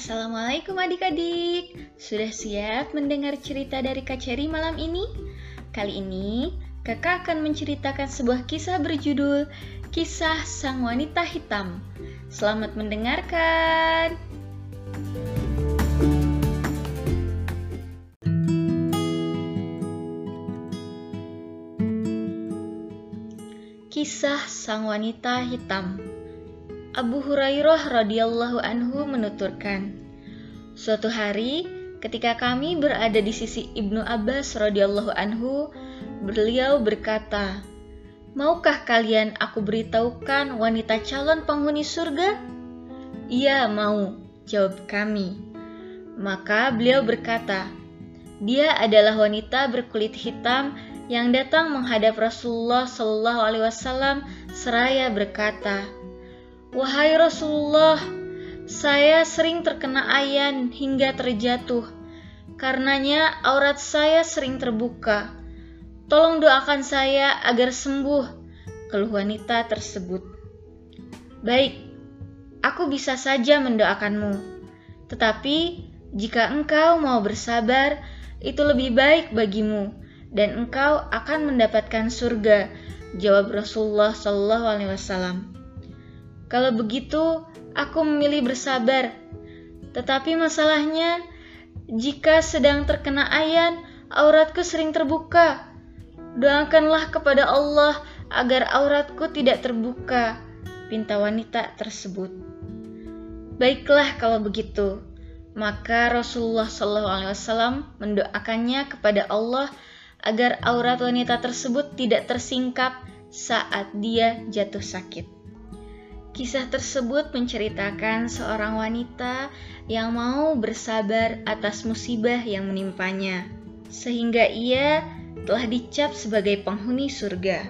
Assalamualaikum adik-adik. Sudah siap mendengar cerita dari Kak Cherry malam ini? Kali ini kakak akan menceritakan sebuah kisah berjudul Kisah Sang Wanita Hitam. Selamat mendengarkan. Kisah Sang Wanita Hitam Abu Hurairah radhiyallahu anhu menuturkan, suatu hari ketika kami berada di sisi Ibnu Abbas radhiyallahu anhu, beliau berkata, "Maukah kalian aku beritahukan wanita calon penghuni surga?" "Iya, mau," jawab kami. Maka beliau berkata, "Dia adalah wanita berkulit hitam yang datang menghadap Rasulullah Shallallahu alaihi wasallam seraya berkata, Wahai Rasulullah, saya sering terkena ayan hingga terjatuh. Karenanya aurat saya sering terbuka. Tolong doakan saya agar sembuh, keluh wanita tersebut. Baik, aku bisa saja mendoakanmu. Tetapi jika engkau mau bersabar, itu lebih baik bagimu dan engkau akan mendapatkan surga, jawab Rasulullah Shallallahu alaihi wasallam. Kalau begitu, aku memilih bersabar. Tetapi masalahnya, jika sedang terkena ayan, auratku sering terbuka. Doakanlah kepada Allah agar auratku tidak terbuka, pinta wanita tersebut. Baiklah kalau begitu, maka Rasulullah SAW mendoakannya kepada Allah agar aurat wanita tersebut tidak tersingkap saat dia jatuh sakit. Kisah tersebut menceritakan seorang wanita yang mau bersabar atas musibah yang menimpanya, sehingga ia telah dicap sebagai penghuni surga.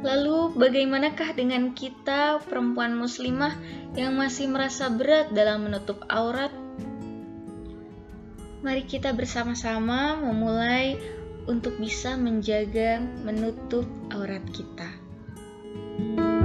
Lalu, bagaimanakah dengan kita, perempuan Muslimah, yang masih merasa berat dalam menutup aurat? Mari kita bersama-sama memulai untuk bisa menjaga menutup aurat kita. thank you